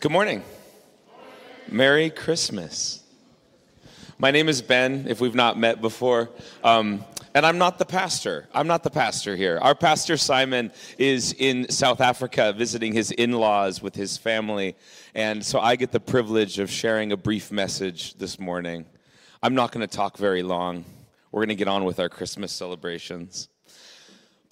Good morning. Merry Christmas. My name is Ben, if we've not met before. Um, and I'm not the pastor. I'm not the pastor here. Our pastor, Simon, is in South Africa visiting his in laws with his family. And so I get the privilege of sharing a brief message this morning. I'm not going to talk very long. We're going to get on with our Christmas celebrations.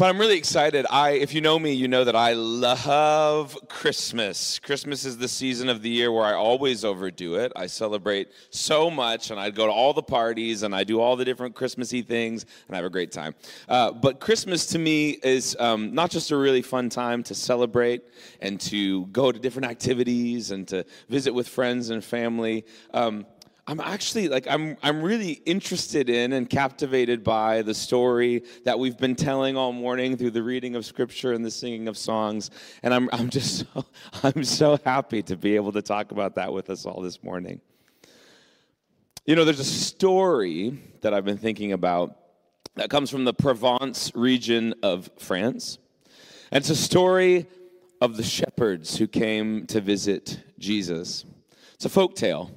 But I'm really excited. I, if you know me, you know that I love Christmas. Christmas is the season of the year where I always overdo it. I celebrate so much, and I go to all the parties, and I do all the different Christmassy things, and I have a great time. Uh, but Christmas to me is um, not just a really fun time to celebrate and to go to different activities and to visit with friends and family. Um, I'm actually like I'm I'm really interested in and captivated by the story that we've been telling all morning through the reading of scripture and the singing of songs and I'm I'm just so, I'm so happy to be able to talk about that with us all this morning. You know, there's a story that I've been thinking about that comes from the Provence region of France. And it's a story of the shepherds who came to visit Jesus. It's a folk tale.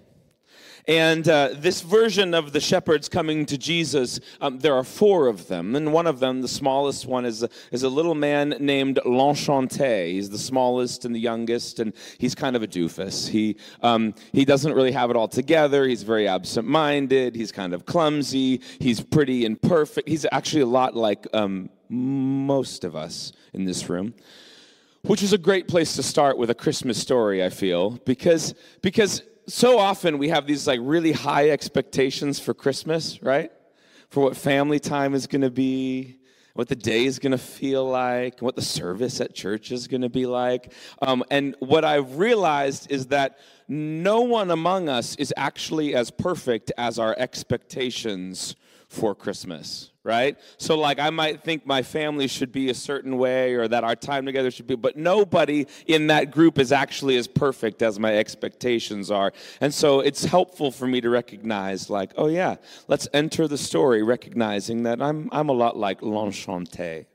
And uh, this version of the shepherds coming to Jesus, um, there are four of them. And one of them, the smallest one, is, is a little man named L'Enchanté. He's the smallest and the youngest, and he's kind of a doofus. He, um, he doesn't really have it all together. He's very absent minded. He's kind of clumsy. He's pretty imperfect. He's actually a lot like um, most of us in this room which is a great place to start with a Christmas story, I feel, because, because so often we have these like really high expectations for Christmas, right? For what family time is going to be, what the day is going to feel like, what the service at church is going to be like. Um, and what I've realized is that no one among us is actually as perfect as our expectations for Christmas, right? So, like, I might think my family should be a certain way or that our time together should be, but nobody in that group is actually as perfect as my expectations are. And so, it's helpful for me to recognize, like, oh, yeah, let's enter the story recognizing that I'm, I'm a lot like L'Enchanté.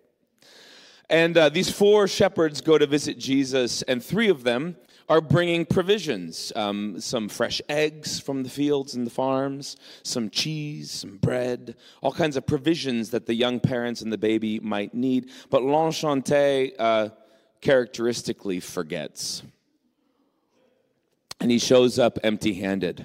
And uh, these four shepherds go to visit Jesus, and three of them are bringing provisions um, some fresh eggs from the fields and the farms, some cheese, some bread, all kinds of provisions that the young parents and the baby might need. But L'Enchanté uh, characteristically forgets. And he shows up empty handed.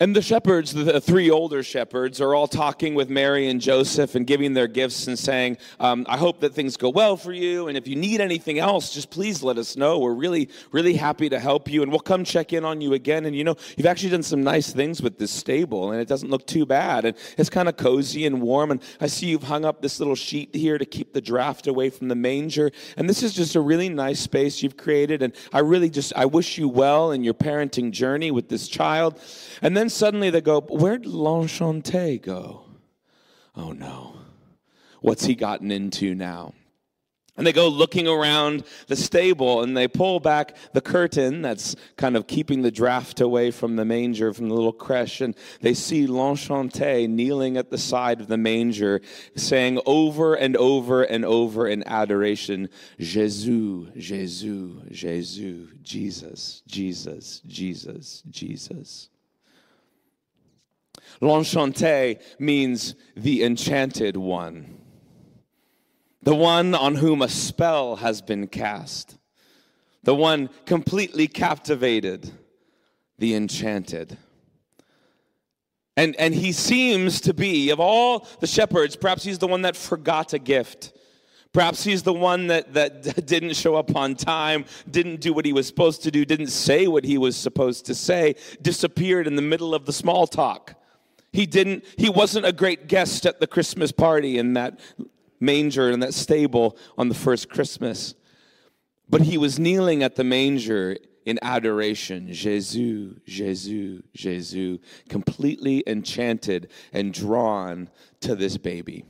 And the shepherds, the three older shepherds, are all talking with Mary and Joseph and giving their gifts and saying, um, I hope that things go well for you. And if you need anything else, just please let us know. We're really, really happy to help you. And we'll come check in on you again. And you know, you've actually done some nice things with this stable, and it doesn't look too bad. And it's kind of cozy and warm. And I see you've hung up this little sheet here to keep the draft away from the manger. And this is just a really nice space you've created. And I really just, I wish you well in your parenting journey with this child. And then suddenly they go, Where'd L'Enchanté go? Oh no. What's he gotten into now? And they go looking around the stable and they pull back the curtain that's kind of keeping the draft away from the manger, from the little creche. And they see L'Enchanté kneeling at the side of the manger, saying over and over and over in adoration, Jesus, Jesus, Jesus, Jesus, Jesus, Jesus, Jesus. L'Enchanté means the enchanted one, the one on whom a spell has been cast, the one completely captivated, the enchanted. And, and he seems to be, of all the shepherds, perhaps he's the one that forgot a gift. Perhaps he's the one that, that didn't show up on time, didn't do what he was supposed to do, didn't say what he was supposed to say, disappeared in the middle of the small talk. He didn't, he wasn't a great guest at the Christmas party in that manger in that stable on the first Christmas. But he was kneeling at the manger in adoration. Jesus, Jesus, Jesus, completely enchanted and drawn to this baby.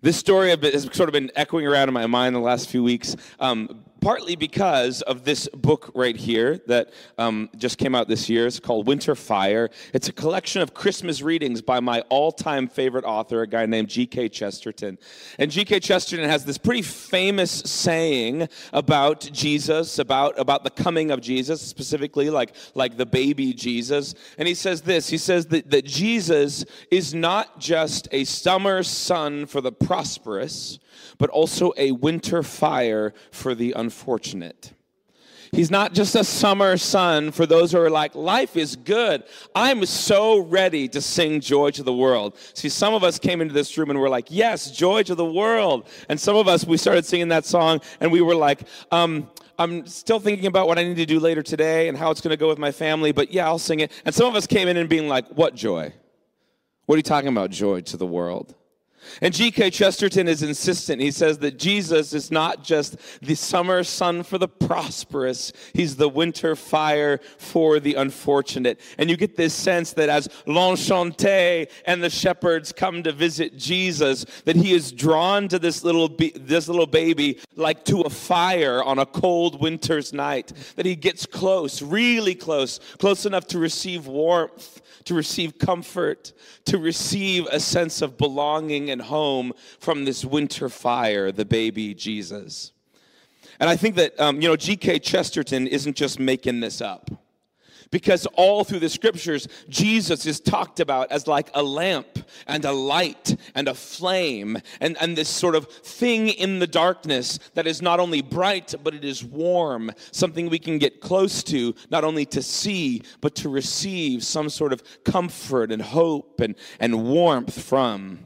This story has sort of been echoing around in my mind the last few weeks um, partly because of this book right here that um, just came out this year. It's called Winter Fire. It's a collection of Christmas readings by my all time favorite author, a guy named G.K. Chesterton. And G.K. Chesterton has this pretty famous saying about Jesus, about, about the coming of Jesus, specifically like, like the baby Jesus. And he says this he says that, that Jesus is not just a summer sun for the prosperous but also a winter fire for the unfortunate. He's not just a summer sun for those who are like, life is good. I'm so ready to sing joy to the world. See, some of us came into this room and we're like, yes, joy to the world. And some of us, we started singing that song and we were like, um, I'm still thinking about what I need to do later today and how it's going to go with my family, but yeah, I'll sing it. And some of us came in and being like, what joy? What are you talking about, joy to the world? And G.K. Chesterton is insistent. He says that Jesus is not just the summer sun for the prosperous, he's the winter fire for the unfortunate. And you get this sense that as L'Enchanté and the shepherds come to visit Jesus, that he is drawn to this little, be- this little baby like to a fire on a cold winter's night, that he gets close, really close, close enough to receive warmth to receive comfort, to receive a sense of belonging and home from this winter fire, the baby Jesus. And I think that, um, you know, G.K. Chesterton isn't just making this up because all through the scriptures, Jesus is talked about as like a lamp and a light and a flame and, and this sort of thing in the darkness that is not only bright, but it is warm, something we can get close to, not only to see, but to receive some sort of comfort and hope and, and warmth from.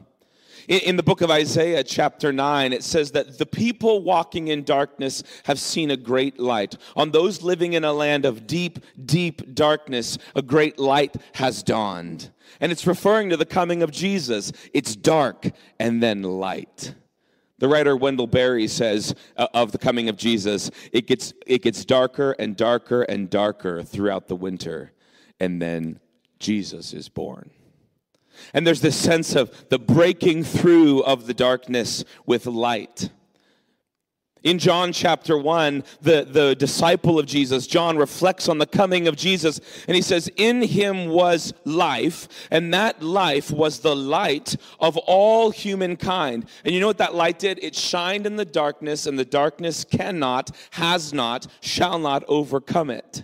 In, the book of Isaiah, chapter 9, it says that the people walking in darkness have seen a great light. On those living in a land of deep, deep darkness, a great light has dawned. And it's referring to the coming of Jesus. It's dark and then light. The writer Wendell Berry says uh, of the coming of Jesus, it gets, it gets darker and darker and darker throughout the winter, and then Jesus is born. And there's this sense of the breaking through of the darkness with light. In John chapter 1, the, the disciple of Jesus, John, reflects on the coming of Jesus, and he says, In him was life, and that life was the light of all humankind. And you know what that light did? It shined in the darkness, and the darkness cannot, has not, shall not overcome it.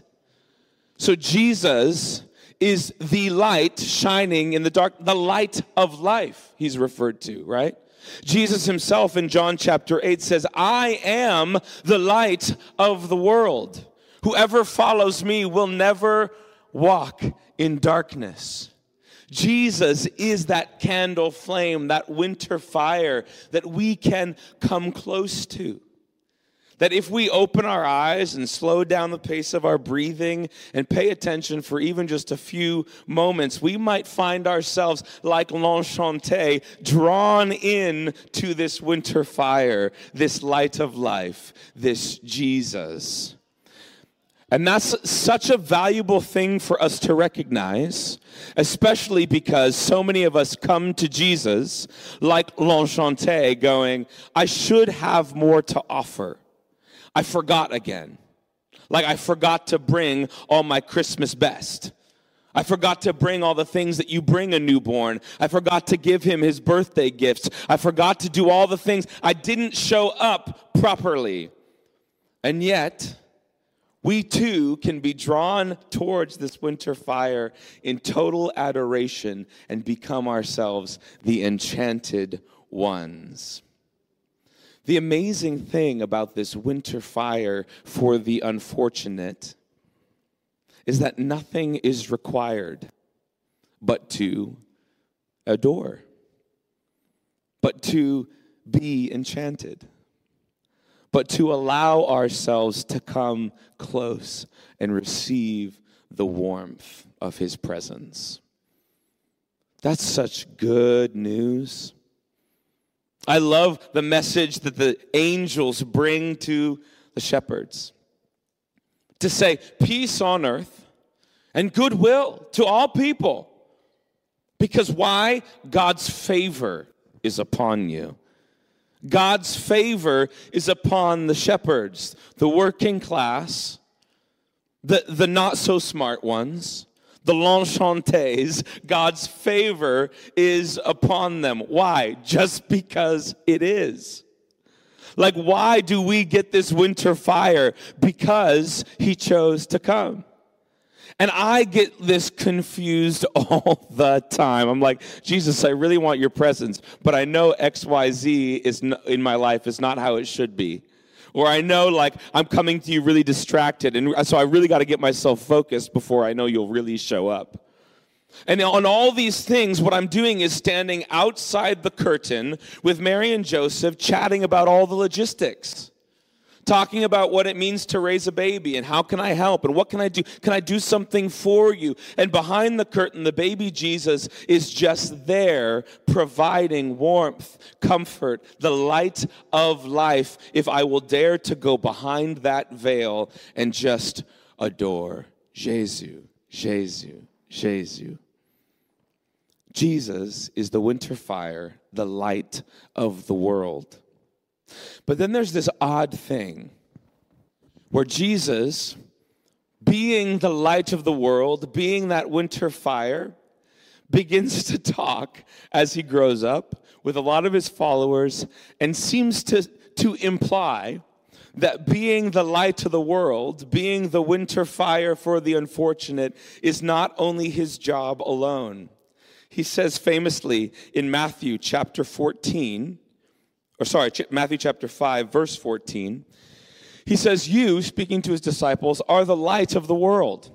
So Jesus is the light shining in the dark, the light of life, he's referred to, right? Jesus himself in John chapter 8 says, I am the light of the world. Whoever follows me will never walk in darkness. Jesus is that candle flame, that winter fire that we can come close to. That if we open our eyes and slow down the pace of our breathing and pay attention for even just a few moments, we might find ourselves like L'Enchanté, drawn in to this winter fire, this light of life, this Jesus. And that's such a valuable thing for us to recognize, especially because so many of us come to Jesus like L'Enchanté, going, I should have more to offer. I forgot again. Like I forgot to bring all my Christmas best. I forgot to bring all the things that you bring a newborn. I forgot to give him his birthday gifts. I forgot to do all the things. I didn't show up properly. And yet, we too can be drawn towards this winter fire in total adoration and become ourselves the enchanted ones. The amazing thing about this winter fire for the unfortunate is that nothing is required but to adore, but to be enchanted, but to allow ourselves to come close and receive the warmth of His presence. That's such good news. I love the message that the angels bring to the shepherds to say, Peace on earth and goodwill to all people. Because why? God's favor is upon you. God's favor is upon the shepherds, the working class, the, the not so smart ones, the l'enchantés. God's favor is upon them. Why? Just because it is. Like, why do we get this winter fire? Because he chose to come. And I get this confused all the time. I'm like, Jesus, I really want your presence, but I know XYZ is in my life is not how it should be. Or I know like I'm coming to you really distracted, and so I really got to get myself focused before I know you'll really show up. And on all these things, what I'm doing is standing outside the curtain with Mary and Joseph, chatting about all the logistics talking about what it means to raise a baby and how can I help and what can I do? Can I do something for you? And behind the curtain, the baby Jesus is just there providing warmth, comfort, the light of life. If I will dare to go behind that veil and just adore Jesus, Jesus, Jesus. Jesus is the winter fire, the light of the world. But then there's this odd thing where Jesus, being the light of the world, being that winter fire, begins to talk as he grows up with a lot of his followers and seems to, to imply that being the light of the world, being the winter fire for the unfortunate, is not only his job alone. He says famously in Matthew chapter 14, or sorry, Matthew chapter 5, verse 14. He says, You, speaking to his disciples, are the light of the world.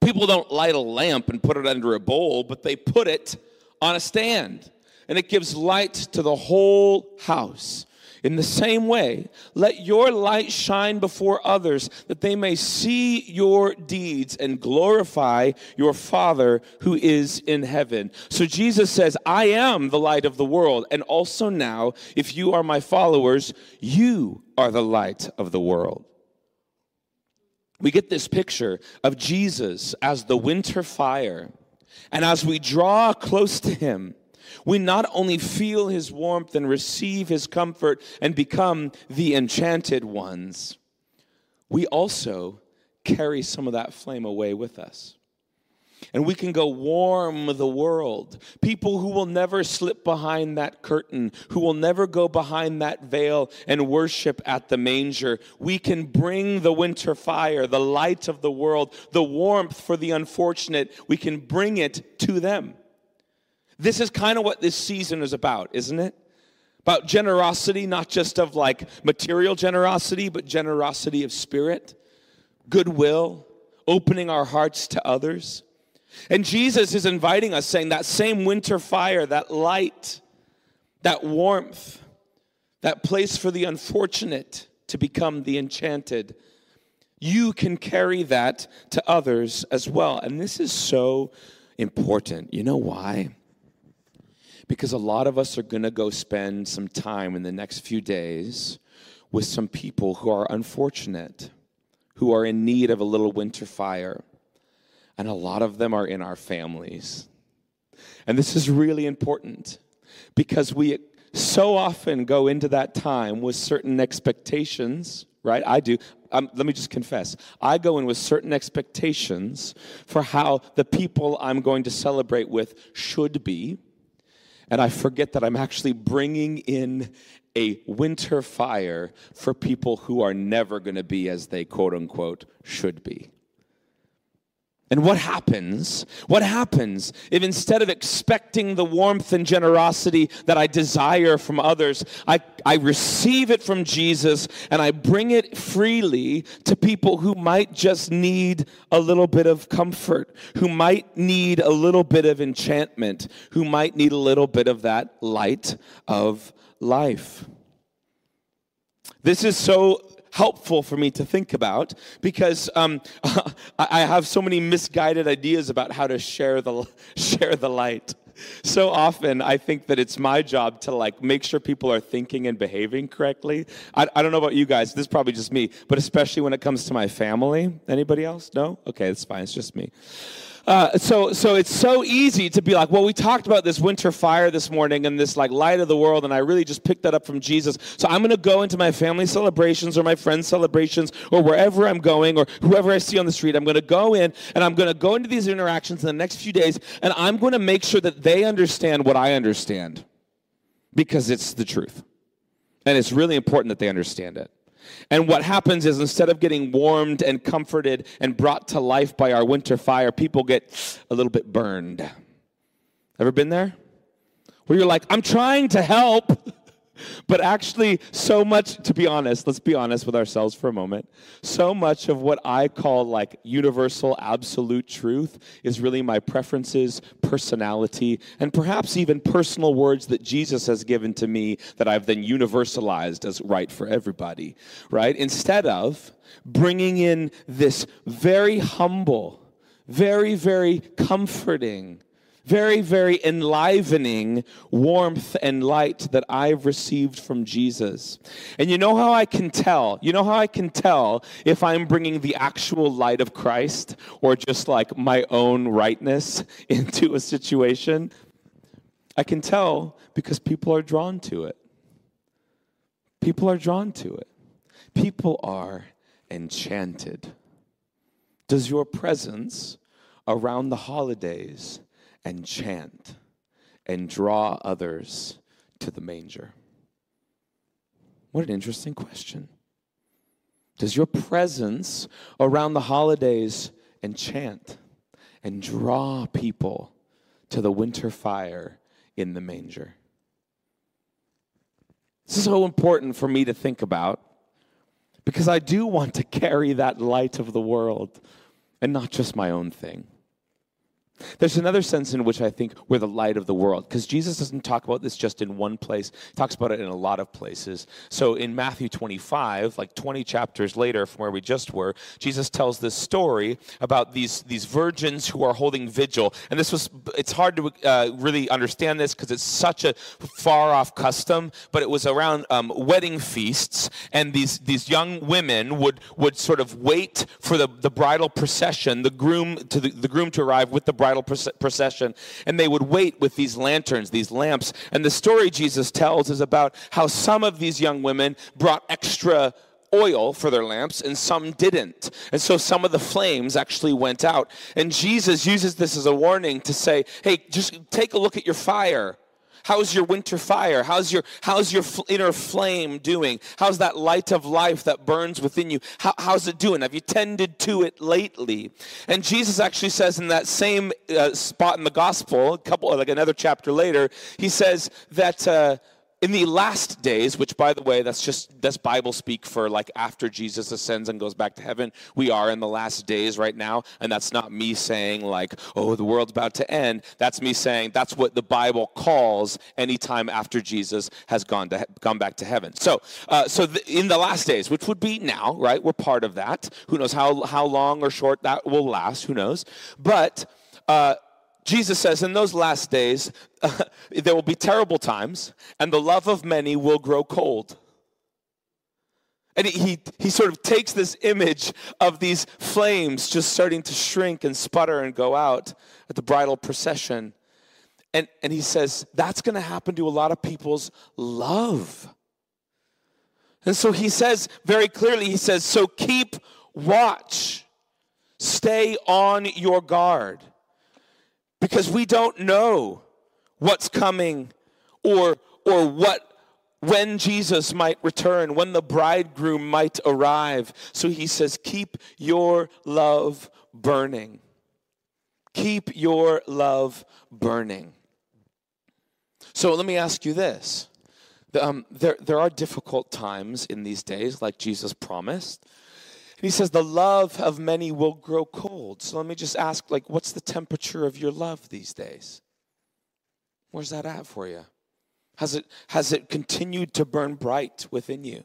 People don't light a lamp and put it under a bowl, but they put it on a stand, and it gives light to the whole house. In the same way, let your light shine before others that they may see your deeds and glorify your Father who is in heaven. So Jesus says, I am the light of the world. And also now, if you are my followers, you are the light of the world. We get this picture of Jesus as the winter fire. And as we draw close to him, we not only feel his warmth and receive his comfort and become the enchanted ones, we also carry some of that flame away with us. And we can go warm the world. People who will never slip behind that curtain, who will never go behind that veil and worship at the manger. We can bring the winter fire, the light of the world, the warmth for the unfortunate. We can bring it to them. This is kind of what this season is about, isn't it? About generosity, not just of like material generosity, but generosity of spirit, goodwill, opening our hearts to others. And Jesus is inviting us, saying that same winter fire, that light, that warmth, that place for the unfortunate to become the enchanted, you can carry that to others as well. And this is so important. You know why? Because a lot of us are going to go spend some time in the next few days with some people who are unfortunate, who are in need of a little winter fire. And a lot of them are in our families. And this is really important because we so often go into that time with certain expectations, right? I do. Um, let me just confess. I go in with certain expectations for how the people I'm going to celebrate with should be and I forget that I'm actually bringing in a winter fire for people who are never going to be as they quote unquote should be. And what happens? What happens if instead of expecting the warmth and generosity that I desire from others, I, I receive it from Jesus and I bring it freely to people who might just need a little bit of comfort, who might need a little bit of enchantment, who might need a little bit of that light of life? This is so helpful for me to think about because um, I have so many misguided ideas about how to share the, share the light. So often I think that it's my job to like make sure people are thinking and behaving correctly. I, I don't know about you guys. This is probably just me, but especially when it comes to my family. Anybody else? No? Okay, it's fine. It's just me. Uh, so, so it's so easy to be like, well, we talked about this winter fire this morning and this like light of the world, and I really just picked that up from Jesus. So I'm going to go into my family celebrations or my friends' celebrations or wherever I'm going or whoever I see on the street. I'm going to go in and I'm going to go into these interactions in the next few days, and I'm going to make sure that they understand what I understand because it's the truth. And it's really important that they understand it. And what happens is instead of getting warmed and comforted and brought to life by our winter fire, people get a little bit burned. Ever been there? Where you're like, I'm trying to help. But actually, so much, to be honest, let's be honest with ourselves for a moment. So much of what I call like universal, absolute truth is really my preferences, personality, and perhaps even personal words that Jesus has given to me that I've then universalized as right for everybody, right? Instead of bringing in this very humble, very, very comforting, very, very enlivening warmth and light that I've received from Jesus. And you know how I can tell? You know how I can tell if I'm bringing the actual light of Christ or just like my own rightness into a situation? I can tell because people are drawn to it. People are drawn to it. People are enchanted. Does your presence around the holidays and chant and draw others to the manger? What an interesting question. Does your presence around the holidays enchant and draw people to the winter fire in the manger? This is so important for me to think about because I do want to carry that light of the world and not just my own thing. There's another sense in which I think we're the light of the world, because Jesus doesn't talk about this just in one place, he talks about it in a lot of places. So in Matthew 25, like 20 chapters later from where we just were, Jesus tells this story about these, these virgins who are holding vigil. And this was, it's hard to uh, really understand this because it's such a far off custom, but it was around um, wedding feasts, and these, these young women would, would sort of wait for the, the bridal procession, the groom to the, the groom to arrive with the bridal procession, and they would wait with these lanterns, these lamps. And the story Jesus tells is about how some of these young women brought extra oil for their lamps and some didn't. And so some of the flames actually went out. And Jesus uses this as a warning to say, hey, just take a look at your fire. How's your winter fire? How's your, how's your inner flame doing? How's that light of life that burns within you? How, how's it doing? Have you tended to it lately? And Jesus actually says in that same uh, spot in the gospel, a couple, like another chapter later, he says that. Uh, in the last days, which by the way, that's just that's Bible speak for like after Jesus ascends and goes back to heaven. We are in the last days right now, and that's not me saying like, oh, the world's about to end. That's me saying that's what the Bible calls any time after Jesus has gone to gone back to heaven. So, uh, so in the last days, which would be now, right? We're part of that. Who knows how how long or short that will last? Who knows? But uh, Jesus says, in those last days, there will be terrible times, and the love of many will grow cold. And he, he sort of takes this image of these flames just starting to shrink and sputter and go out at the bridal procession. And, and he says, that's going to happen to a lot of people's love. And so he says very clearly, he says, so keep watch, stay on your guard because we don't know what's coming or or what when Jesus might return, when the bridegroom might arrive. So he says, Keep your love burning. Keep your love burning. So let me ask you this. Um, there, there are difficult times in these days, like Jesus promised he says, the love of many will grow cold. So let me just ask, like, what's the temperature of your love these days? Where's that at for you? Has it, has it continued to burn bright within you?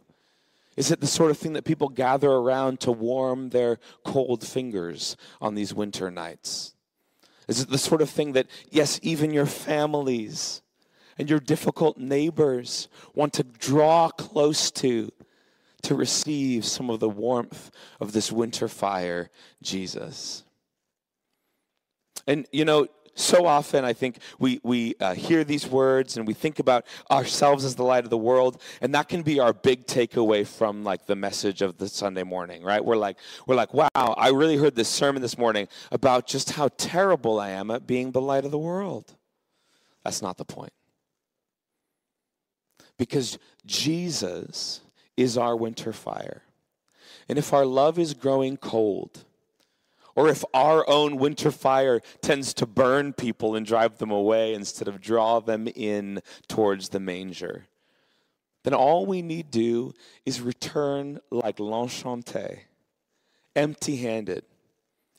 Is it the sort of thing that people gather around to warm their cold fingers on these winter nights? Is it the sort of thing that, yes, even your families and your difficult neighbors want to draw close to to receive some of the warmth of this winter fire, Jesus? And, you know, so often I think we, we uh, hear these words and we think about ourselves as the light of the world, and that can be our big takeaway from like the message of the Sunday morning, right? We're like, we're like, wow, I really heard this sermon this morning about just how terrible I am at being the light of the world. That's not the point. Because Jesus is our winter fire. And if our love is growing cold, or if our own winter fire tends to burn people and drive them away instead of draw them in towards the manger, then all we need do is return like l'enchanté, empty handed.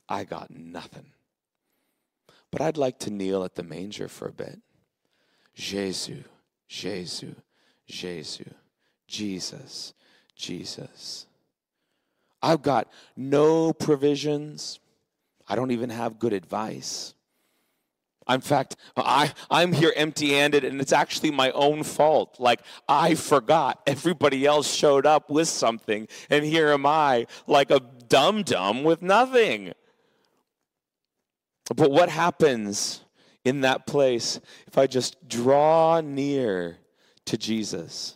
I got nothing. But I'd like to kneel at the manger for a bit. Jesus, Jesus, Jesus, Jesus, Jesus. I've got no provisions. I don't even have good advice. In fact, I, I'm here empty handed, and it's actually my own fault. Like, I forgot. Everybody else showed up with something, and here am I, like a dum dum with nothing. But what happens in that place if I just draw near to Jesus?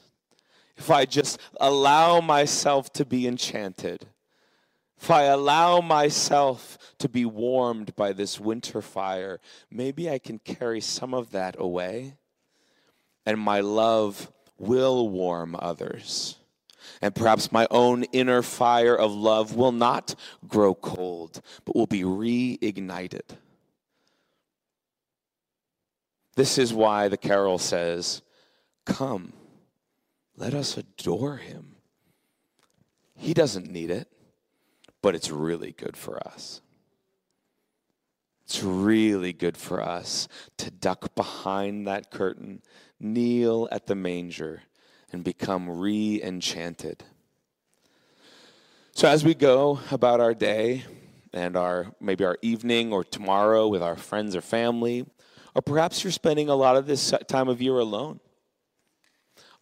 If I just allow myself to be enchanted? If I allow myself to be warmed by this winter fire, maybe I can carry some of that away, and my love will warm others. And perhaps my own inner fire of love will not grow cold, but will be reignited. This is why the carol says, Come, let us adore him. He doesn't need it but it's really good for us. It's really good for us to duck behind that curtain, kneel at the manger, and become re enchanted. So, as we go about our day and our maybe our evening or tomorrow with our friends or family, or perhaps you're spending a lot of this time of year alone,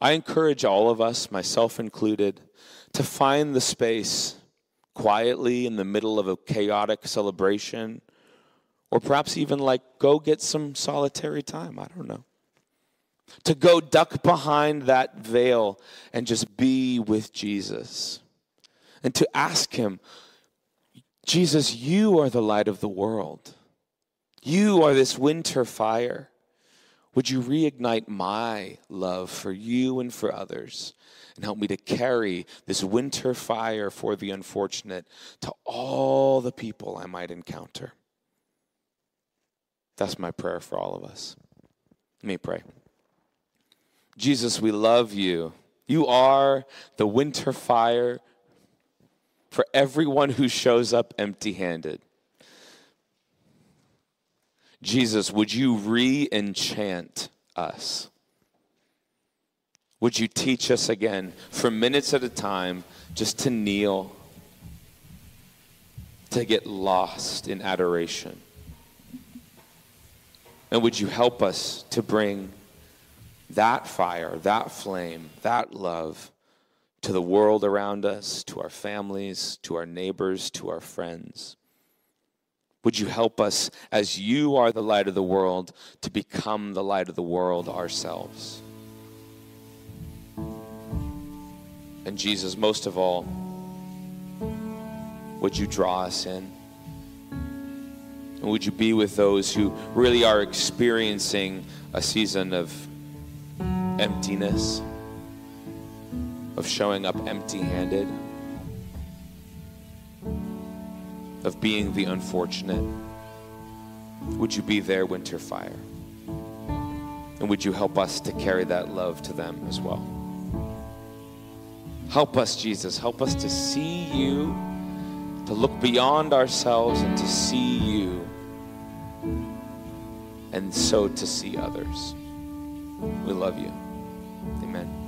I encourage all of us, myself included, to find the space quietly in the middle of a chaotic celebration, or perhaps even like go get some solitary time. I don't know. To go duck behind that veil and just be with Jesus. And to ask Him, Jesus, you are the light of the world. You are this winter fire. Would you reignite my love for you and for others? and help me to carry this winter fire for the unfortunate to all the people I might encounter. That's my prayer for all of us. Let me pray. Jesus, we love you. You are the winter fire for everyone who shows up empty handed. Jesus, would you re enchant us? Would you teach us again for minutes at a time just to kneel, to get lost in adoration? And would you help us to bring that fire, that flame, that love to the world around us, to our families, to our neighbors, to our friends? Would you help us, as you are the light of the world, to become the light of the world ourselves? And Jesus, most of all, would you draw us in? And would you be with those who really are experiencing a season of emptiness, of showing up empty handed, of being the unfortunate? Would you be their winter fire? And would you help us to carry that love to them as well? Help us, Jesus. Help us to see you, to look beyond ourselves and to see you, and so to see others. We love you. Amen.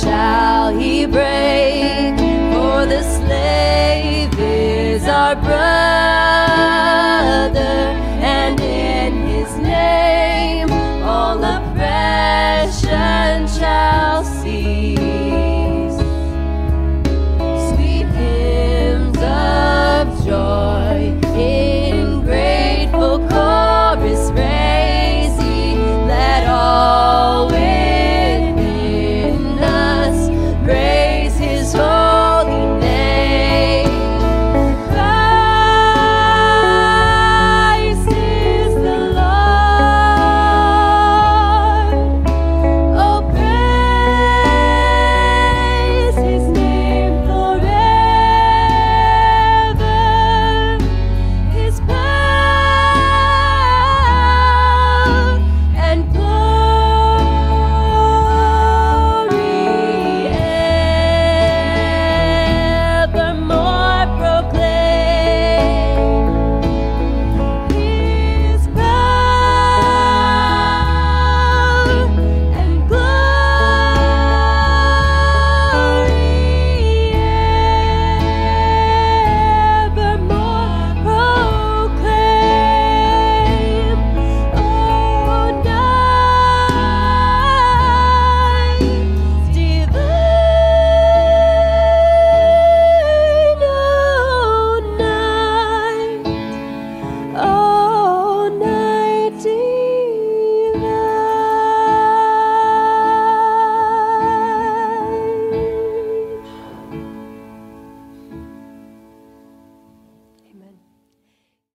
shall he break, for the slave is our brother, and in his name all oppression shall cease. Sweet hymns of joy.